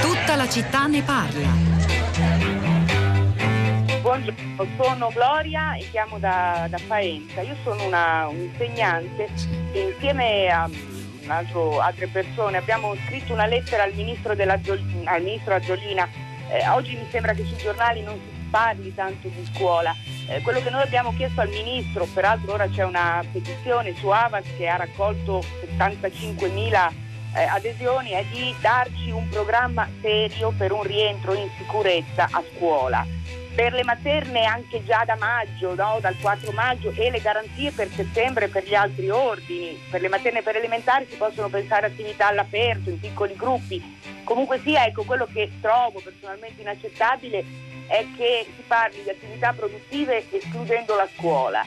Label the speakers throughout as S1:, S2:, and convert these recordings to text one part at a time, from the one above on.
S1: Tutta la città ne parla.
S2: Buongiorno, sono Gloria e chiamo da, da Faenza. Io sono una, un'insegnante e insieme a altro, altre persone abbiamo scritto una lettera al ministro, della, al ministro Azzolina. Eh, oggi mi sembra che sui giornali non si parli tanto di scuola. Eh, quello che noi abbiamo chiesto al ministro, peraltro ora c'è una petizione su Avas che ha raccolto 75 mila eh, adesioni, è di darci un programma serio per un rientro in sicurezza a scuola per le materne anche già da maggio, no? dal 4 maggio e le garanzie per settembre per gli altri ordini. Per le materne per elementari si possono pensare attività all'aperto, in piccoli gruppi. Comunque sia, ecco, quello che trovo personalmente inaccettabile è che si parli di attività produttive escludendo la scuola.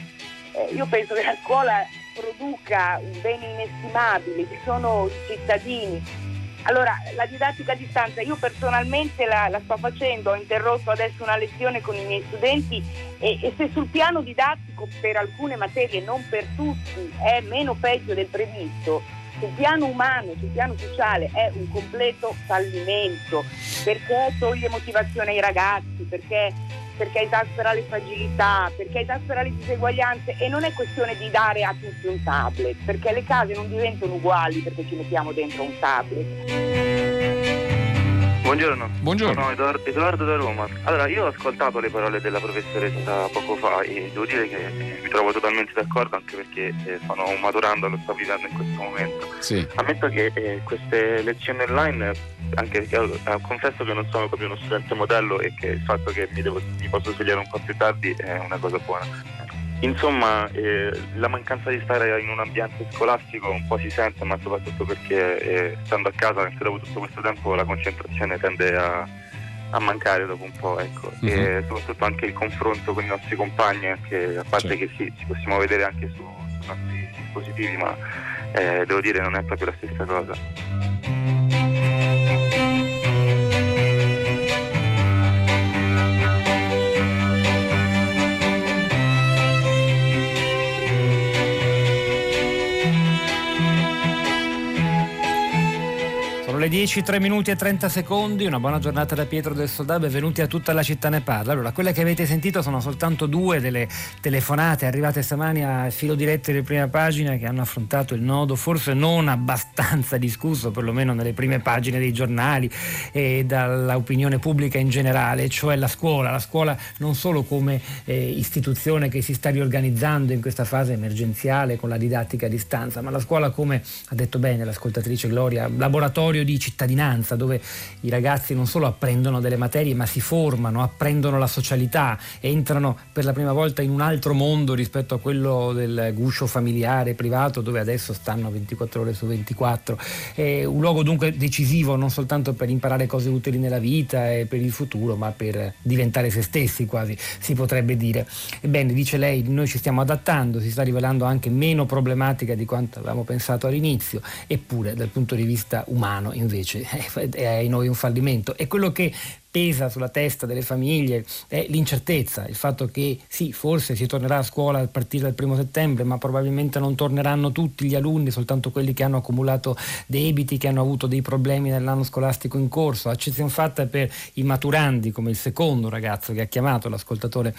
S2: Eh, io penso che la scuola produca un bene inestimabile, ci sono i cittadini allora, la didattica a distanza, io personalmente la, la, sto facendo, ho interrotto adesso una lezione con i miei studenti e, e, se sul piano didattico per alcune materie, non per tutti, è meno peggio del previsto, sul piano umano, sul piano sociale è un completo fallimento perché toglie motivazione ai ragazzi, perché perché esaspera le fragilità, perché esaspera le diseguaglianze e non è questione di dare a tutti un tablet, perché le case non diventano uguali perché ci mettiamo dentro un tablet.
S3: Buongiorno.
S4: Buongiorno.
S3: Sono Edoardo, Edoardo da Roma. Allora, io ho ascoltato le parole della professoressa poco fa e devo dire che mi trovo totalmente d'accordo anche perché eh, sono maturando, lo sto vivendo in questo momento.
S4: Sì.
S3: Ammetto che eh, queste lezioni online, anche perché eh, confesso che non sono proprio uno studente modello e che il fatto che mi, devo, mi posso svegliare un po' più tardi è una cosa buona. Insomma, eh, la mancanza di stare in un ambiente scolastico un po' si sente, ma soprattutto perché eh, stando a casa, anche dopo tutto questo tempo, la concentrazione tende a, a mancare dopo un po', ecco. uh-huh. E soprattutto anche il confronto con i nostri compagni, anche, a parte certo. che sì, ci possiamo vedere anche su, sui nostri dispositivi, ma eh, devo dire non è proprio la stessa cosa.
S4: Le 10, 3 minuti e 30 secondi, una buona giornata da Pietro del Soldà, benvenuti a tutta la città ne parla. Allora, quelle che avete sentito sono soltanto due delle telefonate arrivate stamani a filo diretto di prima pagina che hanno affrontato il nodo forse non abbastanza discusso, perlomeno nelle prime pagine dei giornali e dall'opinione pubblica in generale, cioè la scuola, la scuola non solo come eh, istituzione che si sta riorganizzando in questa fase emergenziale con la didattica a distanza, ma la scuola come ha detto bene l'ascoltatrice Gloria, laboratorio di di cittadinanza dove i ragazzi non solo apprendono delle materie ma si formano, apprendono la socialità, entrano per la prima volta in un altro mondo rispetto a quello del guscio familiare, privato dove adesso stanno 24 ore su 24. È un luogo dunque decisivo non soltanto per imparare cose utili nella vita e per il futuro ma per diventare se stessi quasi si potrebbe dire. Ebbene dice lei noi ci stiamo adattando, si sta rivelando anche meno problematica di quanto avevamo pensato all'inizio eppure dal punto di vista umano invece è in noi un fallimento. E quello che pesa sulla testa delle famiglie è l'incertezza, il fatto che sì, forse si tornerà a scuola a partire dal primo settembre, ma probabilmente non torneranno tutti gli alunni, soltanto quelli che hanno accumulato debiti, che hanno avuto dei problemi nell'anno scolastico in corso, accezione fatta per i maturandi, come il secondo ragazzo che ha chiamato l'ascoltatore,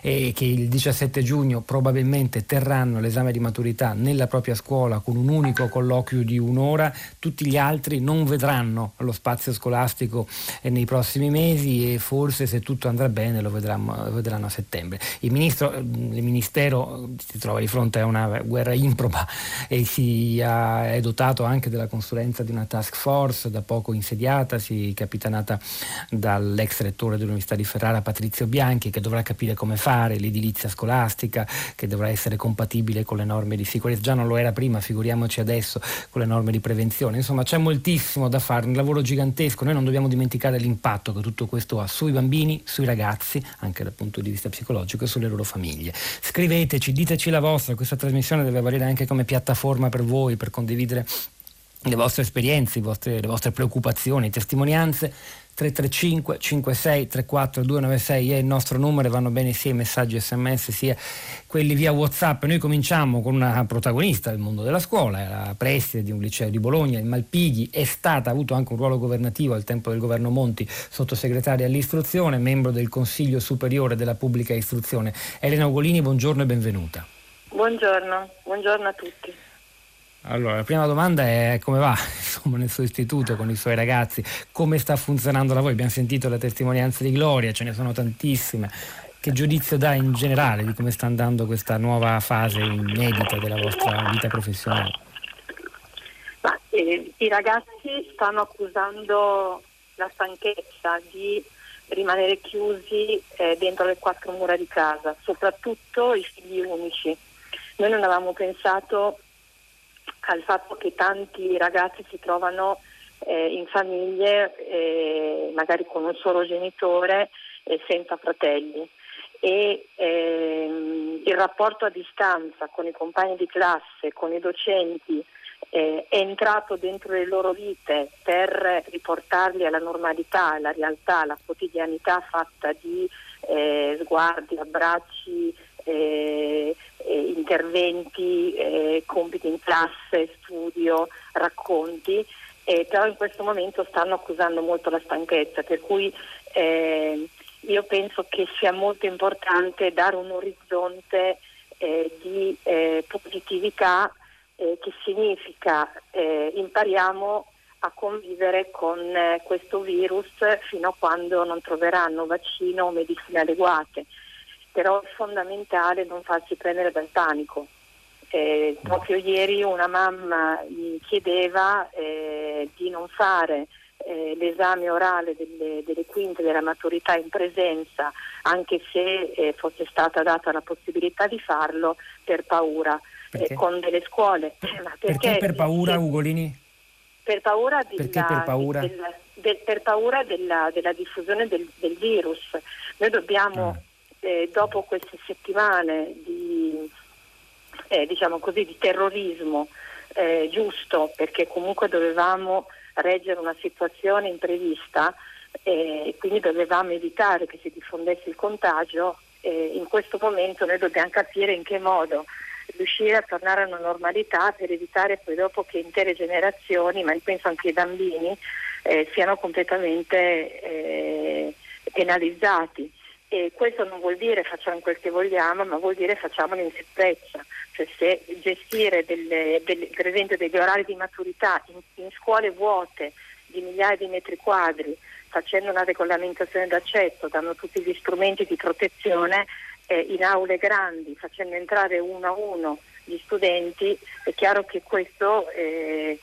S4: eh, che il 17 giugno probabilmente terranno l'esame di maturità nella propria scuola con un unico colloquio di un'ora, tutti gli altri non vedranno lo spazio scolastico eh, nei prossimi mesi e forse se tutto andrà bene lo vedranno, lo vedranno a settembre. Il, ministro, il Ministero si trova di fronte a una guerra improba e si è dotato anche della consulenza di una task force da poco insediata, si capitanata dall'ex rettore dell'Università di Ferrara Patrizio Bianchi che dovrà capire come fare l'edilizia scolastica, che dovrà essere compatibile con le norme di sicurezza, già non lo era prima, figuriamoci adesso con le norme di prevenzione. Insomma c'è moltissimo da fare, un lavoro gigantesco, noi non dobbiamo dimenticare l'impatto che tutto questo ha sui bambini, sui ragazzi, anche dal punto di vista psicologico e sulle loro famiglie. Scriveteci, diteci la vostra, questa trasmissione deve valere anche come piattaforma per voi, per condividere le vostre esperienze, le vostre, le vostre preoccupazioni, testimonianze 335 56 34 296 è il nostro numero, vanno bene sia i messaggi sms sia quelli via whatsapp. Noi cominciamo con una protagonista del mondo della scuola, era preside di un liceo di Bologna, il Malpighi, è stata, ha avuto anche un ruolo governativo al tempo del governo Monti, sottosegretaria all'istruzione, membro del Consiglio Superiore della Pubblica Istruzione. Elena Ugolini, buongiorno e benvenuta.
S5: Buongiorno, buongiorno a tutti.
S4: Allora, la prima domanda è come va insomma, nel suo istituto con i suoi ragazzi, come sta funzionando la voi? Abbiamo sentito le testimonianze di Gloria, ce ne sono tantissime. Che giudizio dà in generale di come sta andando questa nuova fase inedita della vostra vita professionale?
S5: Ma, eh, I ragazzi stanno accusando la stanchezza di rimanere chiusi eh, dentro le quattro mura di casa, soprattutto i figli unici. Noi non avevamo pensato al fatto che tanti ragazzi si trovano eh, in famiglie eh, magari con un solo genitore e senza fratelli. E ehm, il rapporto a distanza con i compagni di classe, con i docenti eh, è entrato dentro le loro vite per riportarli alla normalità, alla realtà, alla quotidianità fatta di eh, sguardi, abbracci, eh, eh, interventi, eh, compiti in classe, studio, racconti, però in questo momento stanno accusando molto la stanchezza, per cui eh, io penso che sia molto importante dare un orizzonte eh, di eh, positività che significa impariamo a convivere con questo virus fino a quando non troveranno vaccino o medicine adeguate però è fondamentale non farsi prendere dal panico. Eh, proprio ieri una mamma mi chiedeva eh, di non fare eh, l'esame orale delle, delle, quinte della maturità in presenza, anche se eh, fosse stata data la possibilità di farlo per paura, eh, con delle scuole.
S4: Perché, perché per paura, Ugolini?
S5: Per paura, della, per paura? Del, del, per paura della, della, diffusione del, del, virus. Noi dobbiamo... Ah eh, dopo queste settimane di, eh, diciamo così, di terrorismo eh, giusto, perché comunque dovevamo reggere una situazione imprevista e eh, quindi dovevamo evitare che si diffondesse il contagio, in questo momento noi dobbiamo capire in che modo riuscire a tornare a una normalità per evitare poi dopo che intere generazioni, ma penso anche i bambini, eh, siano completamente eh, penalizzati. E questo non vuol dire facciamo quel che vogliamo, ma vuol dire facciamolo in sicurezza. Cioè se gestire delle, delle, per esempio degli orari di maturità in, in scuole vuote di migliaia di metri quadri, facendo una regolamentazione d'accesso, dando tutti gli strumenti di protezione eh, in aule grandi, facendo entrare uno a uno gli studenti, è chiaro che questo eh,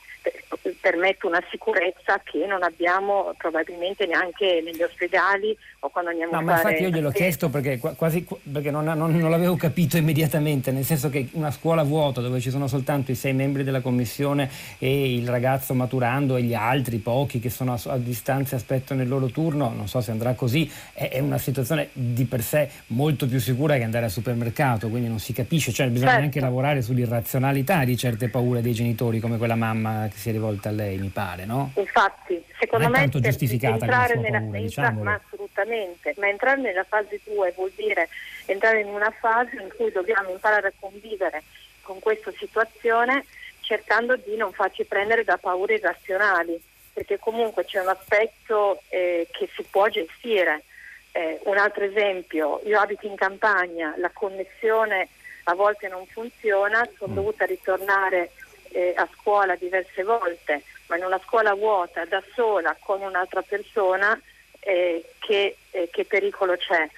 S5: permette una sicurezza che non abbiamo probabilmente neanche negli ospedali o quando andiamo
S4: no,
S5: a
S4: ma fare... infatti io gliel'ho chiesto perché, quasi, perché non, non, non, l'avevo capito immediatamente, nel senso che una scuola vuota dove ci sono soltanto i sei membri della commissione e il ragazzo maturando e gli altri pochi che sono a, a distanza e aspettano il loro turno, non so se andrà così, è, è, una situazione di per sé molto più sicura che andare al supermercato, quindi non si capisce, cioè bisogna certo. anche lavorare sull'irrazionalità di certe paure dei genitori come quella mamma che si è rivolta a lei, mi pare, no?
S5: Infatti, secondo me...
S4: è tanto giustificata sua nella, paura, diciamolo.
S5: Ma assolutamente, ma entrare nella fase 2 vuol dire entrare in una fase in cui dobbiamo imparare a convivere con questa situazione cercando di non farci prendere da paure irrazionali, perché comunque c'è un aspetto eh, che si può gestire. Eh, un altro esempio, io abito in campagna, la connessione a volte non funziona, sono mm. dovuta ritornare eh, a scuola diverse volte, ma in una scuola vuota, da sola, con un'altra persona, eh, che, eh, che, pericolo c'è.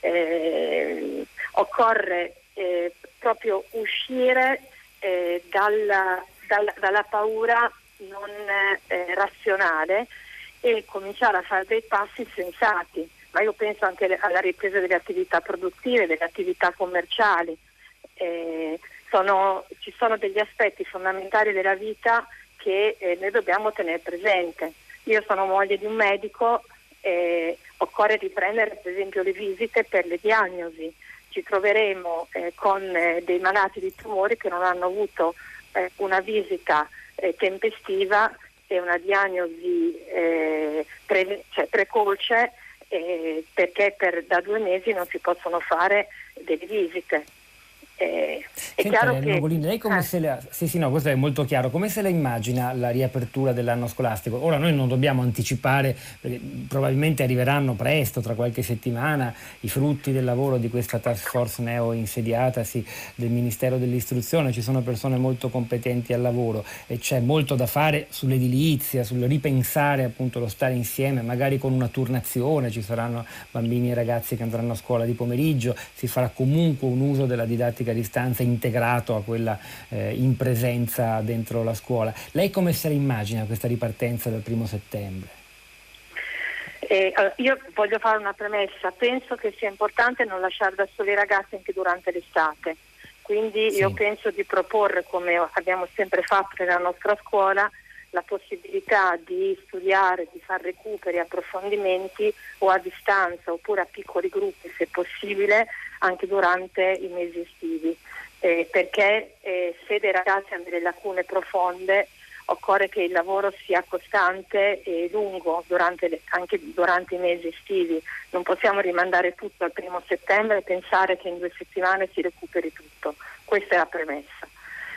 S5: Eh, occorre eh, proprio uscire eh, dalla, dalla, dalla, paura non razionale e cominciare a fare dei passi sensati, ma io penso anche alla ripresa delle attività produttive, delle attività commerciali. Eh, sono, ci sono degli aspetti fondamentali della vita che eh, noi dobbiamo tenere presente. Io sono moglie di un medico, eh, occorre riprendere per esempio le visite per le diagnosi. Ci troveremo eh, con eh, dei malati di tumori che non hanno avuto eh, una visita eh, tempestiva e una diagnosi eh, pre, cioè precoce perché per, da due mesi non si possono fare delle visite.
S4: Eh, è Senta, chiaro che... Nogolini, lei come eh. se la... Sì, sì, no, questo è molto chiaro. Come se la immagina la riapertura dell'anno scolastico? Ora noi non dobbiamo anticipare, perché probabilmente arriveranno presto, tra qualche settimana, i frutti del lavoro di questa task force neo insediatasi del Ministero dell'Istruzione. Ci sono persone molto competenti al lavoro e c'è molto da fare sull'edilizia, sul ripensare appunto lo stare insieme, magari con una turnazione, ci saranno bambini e ragazzi che andranno a scuola di pomeriggio, si farà comunque un uso della didattica didattica a distanza integrato a quella eh, in presenza dentro la scuola. Lei come se la immagina questa ripartenza del primo settembre?
S5: Eh, io voglio fare una premessa, penso che sia importante non lasciare da soli i ragazzi anche durante l'estate, quindi sì. io penso di proporre, come abbiamo sempre fatto nella nostra scuola, la possibilità di studiare, di fare recuperi, approfondimenti o a distanza oppure a piccoli gruppi se possibile anche durante i mesi estivi, eh, perché eh, se dei ragazzi hanno delle lacune profonde occorre che il lavoro sia costante e lungo durante le, anche durante i mesi estivi. Non possiamo rimandare tutto al primo settembre e pensare che in due settimane si recuperi tutto. Questa è la premessa.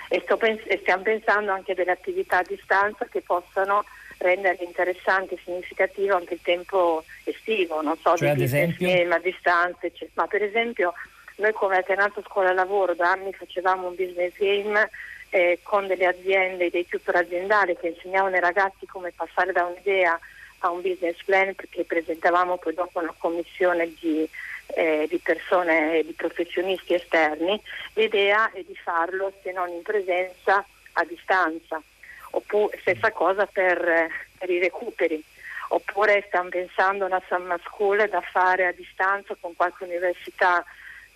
S5: E, pens- e stiamo pensando anche delle attività a distanza che possano rendere interessante e significativo anche il tempo estivo, non so,
S4: cioè, di
S5: film a distanza, eccetera. ma per esempio noi come alternanza scuola-lavoro da anni facevamo un business game eh, con delle aziende, dei tutor aziendali che insegnavano ai ragazzi come passare da un'idea a un business plan perché presentavamo poi dopo una commissione di, eh, di persone, di professionisti esterni. L'idea è di farlo se non in presenza a distanza oppure stessa cosa per, per i recuperi oppure stiamo pensando a una summer school da fare a distanza con qualche università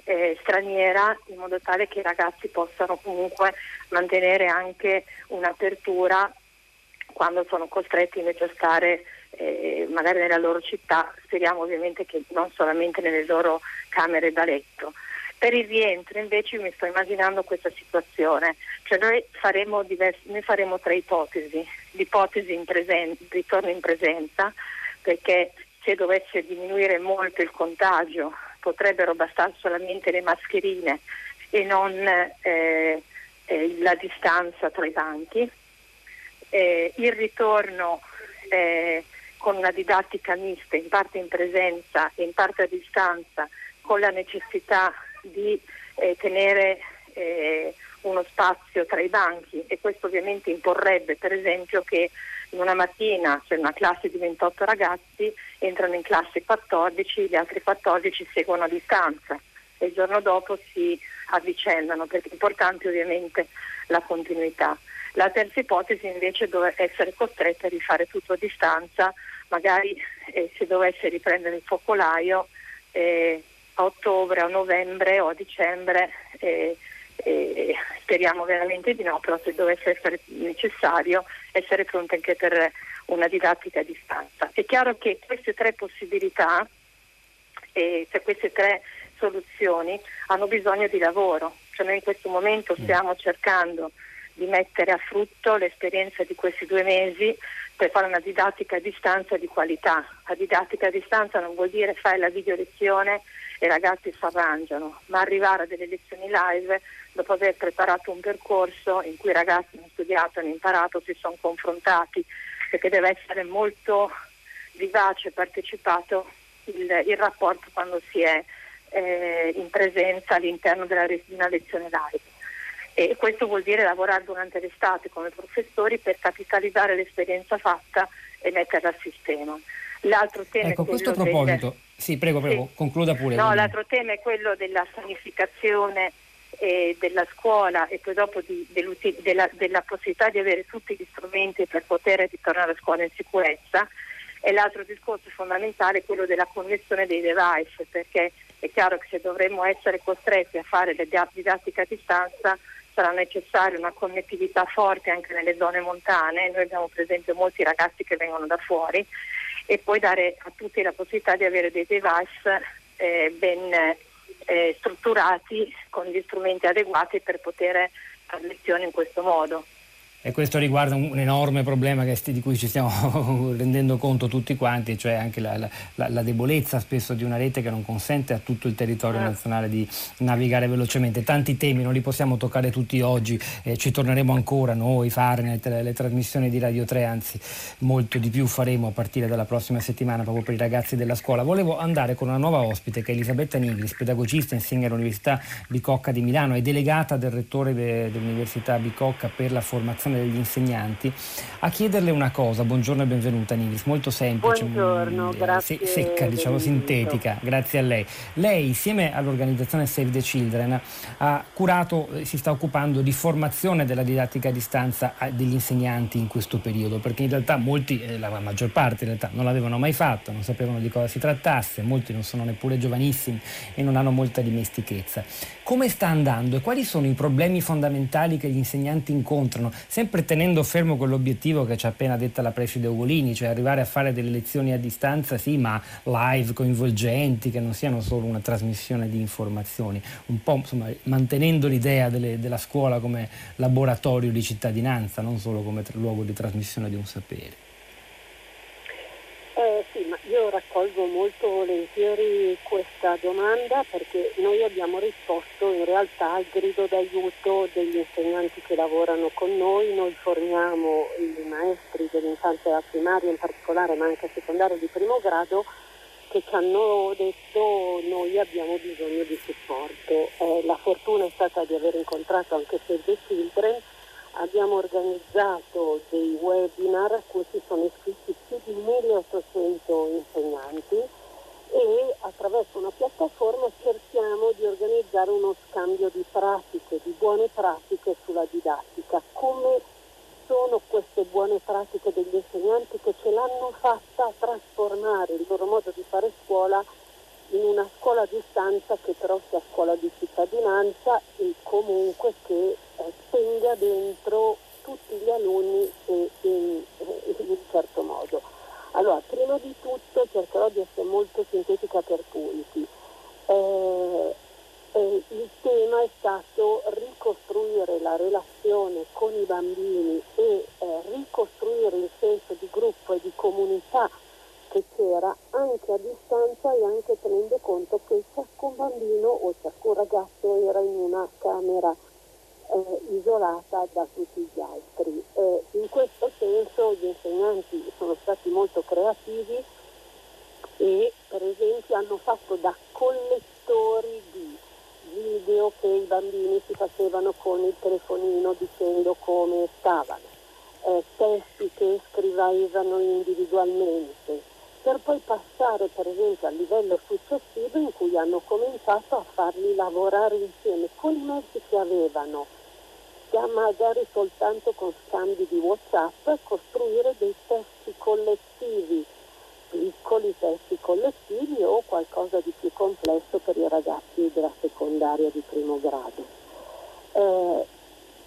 S5: eh, straniera in modo tale che i ragazzi possano comunque mantenere anche un'apertura quando sono costretti invece a stare magari nella loro città, speriamo ovviamente che non solamente nelle loro camere da letto. Per il rientro invece mi sto immaginando questa situazione, cioè noi faremo, diversi, noi faremo tre ipotesi, l'ipotesi in presen- ritorno in presenza, perché se dovesse diminuire molto il contagio potrebbero bastare solamente le mascherine e non eh, eh, la distanza tra i banchi, eh, il ritorno eh, con una didattica mista, in parte in presenza e in parte a distanza, con la necessità di eh, tenere eh, uno spazio tra i banchi e questo ovviamente imporrebbe per esempio che in una mattina c'è una classe di 28 ragazzi, entrano in classe 14, gli altri 14 seguono a distanza e il giorno dopo si avvicendano perché è importante ovviamente la continuità. La terza ipotesi invece è essere costretti a rifare tutto a distanza, magari eh, se dovesse riprendere il focolaio eh, a ottobre, a novembre o a dicembre, eh, eh, speriamo veramente di no, però se dovesse essere necessario essere pronti anche per una didattica a distanza. È chiaro che queste tre possibilità, cioè queste tre soluzioni hanno bisogno di lavoro, cioè noi in questo momento mm. stiamo cercando di mettere a frutto l'esperienza di questi due mesi per fare una didattica a distanza di qualità. La didattica a distanza non vuol dire fare la video lezione e i ragazzi si arrangiano, ma arrivare a delle lezioni live dopo aver preparato un percorso in cui i ragazzi hanno studiato, hanno imparato, si sono confrontati, perché deve essere molto vivace e partecipato il, il, rapporto quando si è eh, in presenza all'interno della, di una lezione live. E questo vuol dire lavorare durante l'estate come professori per capitalizzare l'esperienza fatta e metterla a sistema.
S4: L'altro tema ecco, è questo a proposito, del... sì, prego, prego, sì. concluda pure.
S5: No, l'altro tema è quello della sanificazione eh, della scuola e poi dopo di, della, della, possibilità di avere tutti gli strumenti per poter ritornare a scuola in sicurezza. E l'altro discorso fondamentale è quello della connessione dei device, perché è chiaro che se dovremmo essere costretti a fare le didattiche a distanza sarà necessaria una connettività forte anche nelle zone montane. Noi abbiamo per esempio molti ragazzi che vengono da fuori e poi dare a tutti la possibilità di avere dei device eh, ben eh, strutturati con gli strumenti adeguati per poter fare lezioni in questo modo.
S4: E questo riguarda un, enorme problema che, di cui ci stiamo rendendo conto tutti quanti, cioè anche la, la, la, debolezza spesso di una rete che non consente a tutto il territorio ah. nazionale di navigare velocemente. Tanti temi non li possiamo toccare tutti oggi, eh, ci torneremo ancora noi, Farnet, le, le trasmissioni di Radio 3, anzi molto di più faremo a partire dalla prossima settimana proprio per i ragazzi della scuola. Volevo andare con una nuova ospite che è Elisabetta Nigris, pedagogista, insegna all'Università Bicocca di Milano, è delegata del rettore de, dell'Università Bicocca per la formazione degli insegnanti, a chiederle una cosa. Buongiorno e benvenuta Nilis, molto semplice.
S6: Buongiorno, mm, grazie.
S4: Se, secca, diciamo sintetica, grazie a lei. Lei insieme all'organizzazione Save the Children ha curato, eh, si sta occupando di formazione della didattica a distanza degli insegnanti in questo periodo, perché in realtà molti, eh, la maggior parte in realtà, non l'avevano mai fatto, non sapevano di cosa si trattasse, molti non sono neppure giovanissimi e non hanno molta dimestichezza. Come sta andando e quali sono i problemi fondamentali che gli insegnanti incontrano? Sempre sempre tenendo fermo quell'obiettivo che ci ha appena detta la preside Ugolini, cioè arrivare a fare delle lezioni a distanza, sì, ma live, coinvolgenti, che non siano solo una trasmissione di informazioni, un po' insomma, mantenendo l'idea delle, della scuola come laboratorio di cittadinanza, non solo come luogo di trasmissione di un sapere.
S6: Sì, ma io raccolgo molto volentieri questa domanda perché noi abbiamo risposto in realtà al grido d'aiuto degli insegnanti che lavorano con noi, noi formiamo i maestri dell'infanzia primaria in particolare ma anche secondaria di primo grado che ci hanno detto noi abbiamo bisogno di supporto. Eh, la fortuna è stata di aver incontrato anche Save the Children abbiamo organizzato dei webinar a cui si sono iscritti più di 1800 insegnanti e attraverso una piattaforma cerchiamo di organizzare uno scambio di pratiche, di buone pratiche sulla didattica. Come sono queste buone pratiche degli insegnanti che ce l'hanno fatta trasformare il loro modo di fare scuola in una scuola a distanza che però sia scuola di cittadinanza e comunque che eh, tenga dentro tutti gli alunni in, in, in un certo modo. Allora, prima di tutto cercherò di essere molto sintetica per punti. Eh, eh, il tema è stato ricostruire la relazione con i bambini e eh, ricostruire il senso di gruppo e di comunità che c'era anche a distanza e anche tenendo conto che ciascun bambino o ciascun ragazzo era in una camera eh, isolata da tutti gli altri. Eh, in questo senso gli insegnanti sono stati molto creativi e per esempio hanno fatto da collettori di video che i bambini si facevano con il telefonino dicendo come stavano, eh, testi che scrivevano individualmente, per poi passare per esempio al livello successivo in cui hanno cominciato a farli lavorare insieme con i mezzi che avevano, magari soltanto con scambi di Whatsapp, costruire dei testi collettivi, piccoli testi collettivi o qualcosa di più complesso per i ragazzi della secondaria di primo grado. Eh,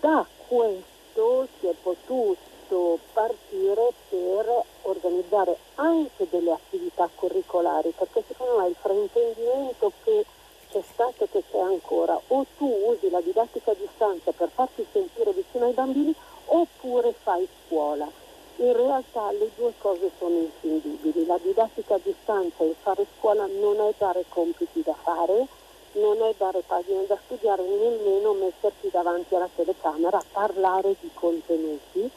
S6: da questo si è potuto dovuto partire per organizzare anche delle attività curricolari, perché secondo me il fraintendimento che c'è stato e che c'è ancora, o tu usi la didattica a distanza per farti sentire vicino ai bambini, oppure fai scuola. In realtà le due cose sono inscindibili. La didattica a distanza e fare scuola non è dare compiti da fare, non è dare pagine da studiare, nemmeno mettersi davanti alla telecamera a parlare di contenuti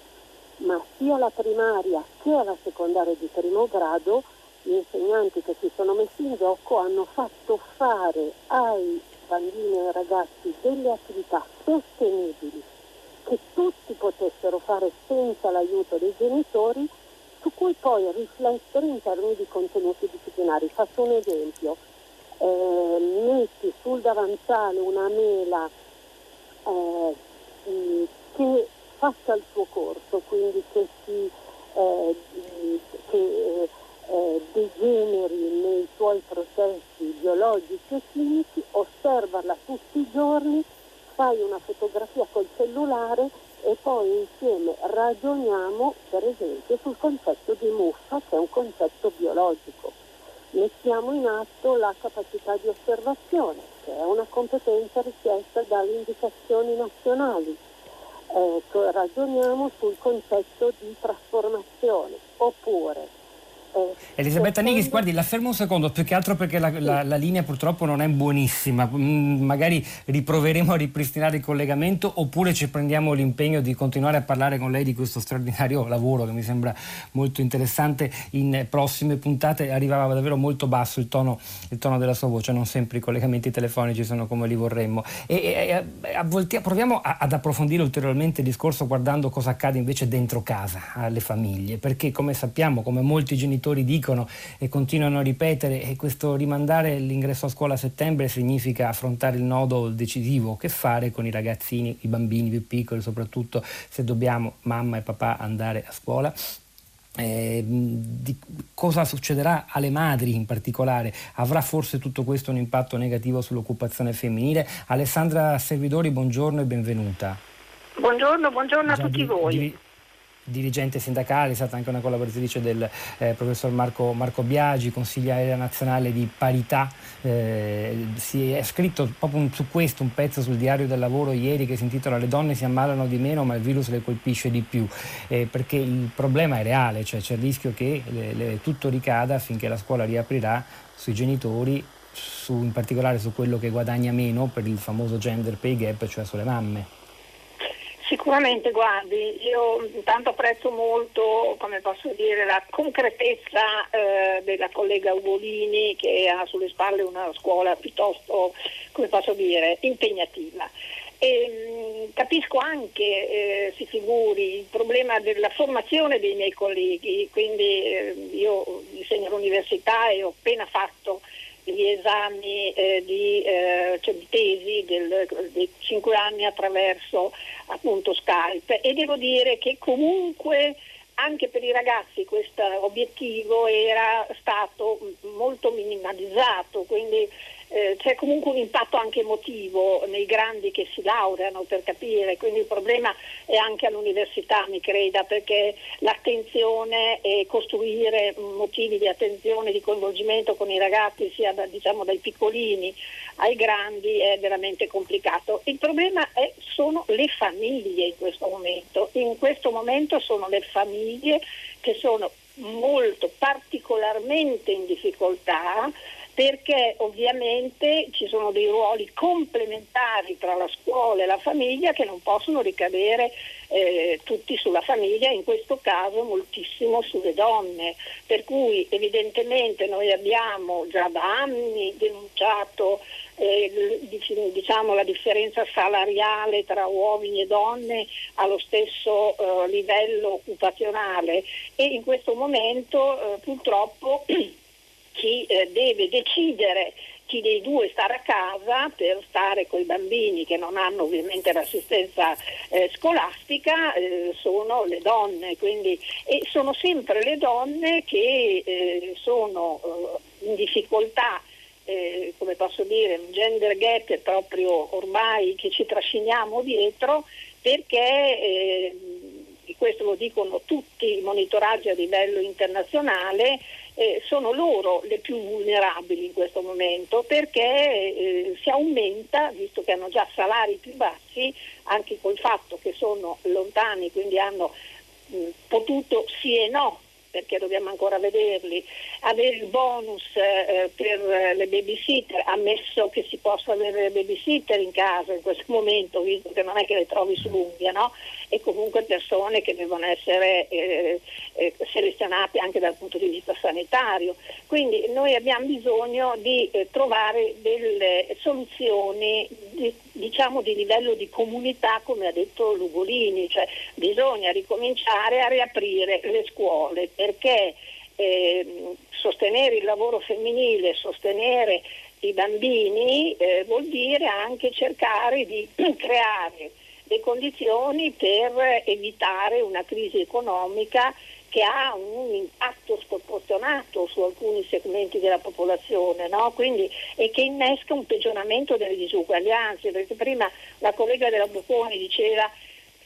S6: ma sia alla primaria che alla secondaria di primo grado gli insegnanti che si sono messi in gioco hanno fatto fare ai bambini e ai ragazzi delle attività sostenibili che tutti potessero fare senza l'aiuto dei genitori, su cui poi riflettere in termini di contenuti disciplinari. Faccio un esempio, eh, metti sul davanzale una mela eh, che faccia il suo corso, quindi che si eh, che, eh, degeneri nei suoi processi biologici e chimici, osservarla tutti i giorni, fai una fotografia col cellulare e poi insieme ragioniamo per esempio sul concetto di muffa che è un concetto biologico. Mettiamo in atto la capacità di osservazione che è una competenza richiesta dalle indicazioni nazionali eh, ragioniamo sul concetto di trasformazione, oppure
S4: Elisabetta Nighis, guardi, la fermo un secondo, più che altro perché la, la, la linea purtroppo non è buonissima. Mm, magari riproveremo a ripristinare il collegamento oppure ci prendiamo l'impegno di continuare a parlare con lei di questo straordinario lavoro che mi sembra molto interessante in prossime puntate. Arrivava davvero molto basso il tono, il tono della sua voce, non sempre i collegamenti telefonici sono come li vorremmo. E, e a volte, proviamo a, ad approfondire ulteriormente il discorso guardando cosa accade invece dentro casa alle famiglie, perché come sappiamo, come molti genitori genitori dicono e continuano a ripetere e questo rimandare l'ingresso a scuola a settembre significa affrontare il nodo decisivo, che fare con i ragazzini, i bambini più piccoli, soprattutto se dobbiamo mamma e papà andare a scuola. Eh, di cosa succederà alle madri in particolare? Avrà forse tutto questo un impatto negativo sull'occupazione femminile? Alessandra Servidori, buongiorno e benvenuta.
S7: Buongiorno, buongiorno a tutti di, voi. Di,
S4: dirigente sindacale, è stata anche una collaboratrice del eh, professor Marco, Marco, Biagi, consigliere nazionale di parità. Eh, si è scritto proprio su questo un pezzo sul diario del lavoro ieri che si intitola Le donne si ammalano di meno ma il virus le colpisce di più, eh, perché il problema è reale, cioè c'è il rischio che le, le, tutto ricada finché la scuola riaprirà sui genitori, su, in particolare su quello che guadagna meno per il famoso gender pay gap, cioè sulle mamme.
S7: Sicuramente, guardi, io intanto apprezzo molto, come posso dire, la concretezza eh, della collega Ugolini che ha sulle spalle una scuola piuttosto, come posso dire, impegnativa. E, mh, capisco anche, eh, si figuri, il problema della formazione dei miei colleghi, quindi eh, io insegno all'università e ho appena fatto gli esami eh, di, eh, cioè di, tesi del, dei cinque anni attraverso appunto Skype. E devo dire che comunque anche per i ragazzi questo obiettivo era stato molto minimalizzato, quindi eh, c'è comunque un impatto anche emotivo nei grandi che si laureano per capire, quindi il problema è anche all'università, mi creda, perché l'attenzione e costruire motivi di attenzione, di coinvolgimento con i ragazzi, sia da, diciamo, dai piccolini ai grandi, è veramente complicato. Il problema è, sono le famiglie in questo momento. In questo momento sono le famiglie che sono molto particolarmente in difficoltà perché ovviamente ci sono dei ruoli complementari tra la scuola e la famiglia che non possono ricadere eh, tutti sulla famiglia, in questo caso moltissimo sulle donne, per cui evidentemente noi abbiamo già da anni denunciato eh, diciamo, la differenza salariale tra uomini e donne allo stesso eh, livello occupazionale. E in questo momento eh, purtroppo chi eh, deve decidere chi dei due stare a casa per stare con i bambini che non hanno ovviamente l'assistenza eh, scolastica eh, sono le donne quindi, e sono sempre le donne che eh, sono eh, in difficoltà eh, come posso dire, un gender gap proprio ormai che ci trasciniamo dietro perché eh, questo lo dicono tutti i monitoraggi a livello internazionale, eh, sono loro le più vulnerabili in questo momento perché eh, si aumenta, visto che hanno già salari più bassi, anche col fatto che sono lontani, quindi hanno mh, potuto sì e no perché dobbiamo ancora vederli, avere il bonus eh, per le babysitter, ammesso che si possa avere le babysitter in casa in questo momento, visto che non è che le trovi sull'unghia, no? E comunque persone che devono essere eh, eh, selezionate anche dal punto di vista sanitario. Quindi noi abbiamo bisogno di eh, trovare delle soluzioni di, diciamo di livello di comunità, come ha detto Lugolini, cioè bisogna ricominciare a riaprire le scuole perché eh, sostenere il lavoro femminile, sostenere i bambini eh, vuol dire anche cercare di creare le condizioni per evitare una crisi economica che ha un impatto sproporzionato su alcuni segmenti della popolazione no? Quindi, e che innesca un peggioramento delle disuguaglianze, perché prima la collega della Bocconi diceva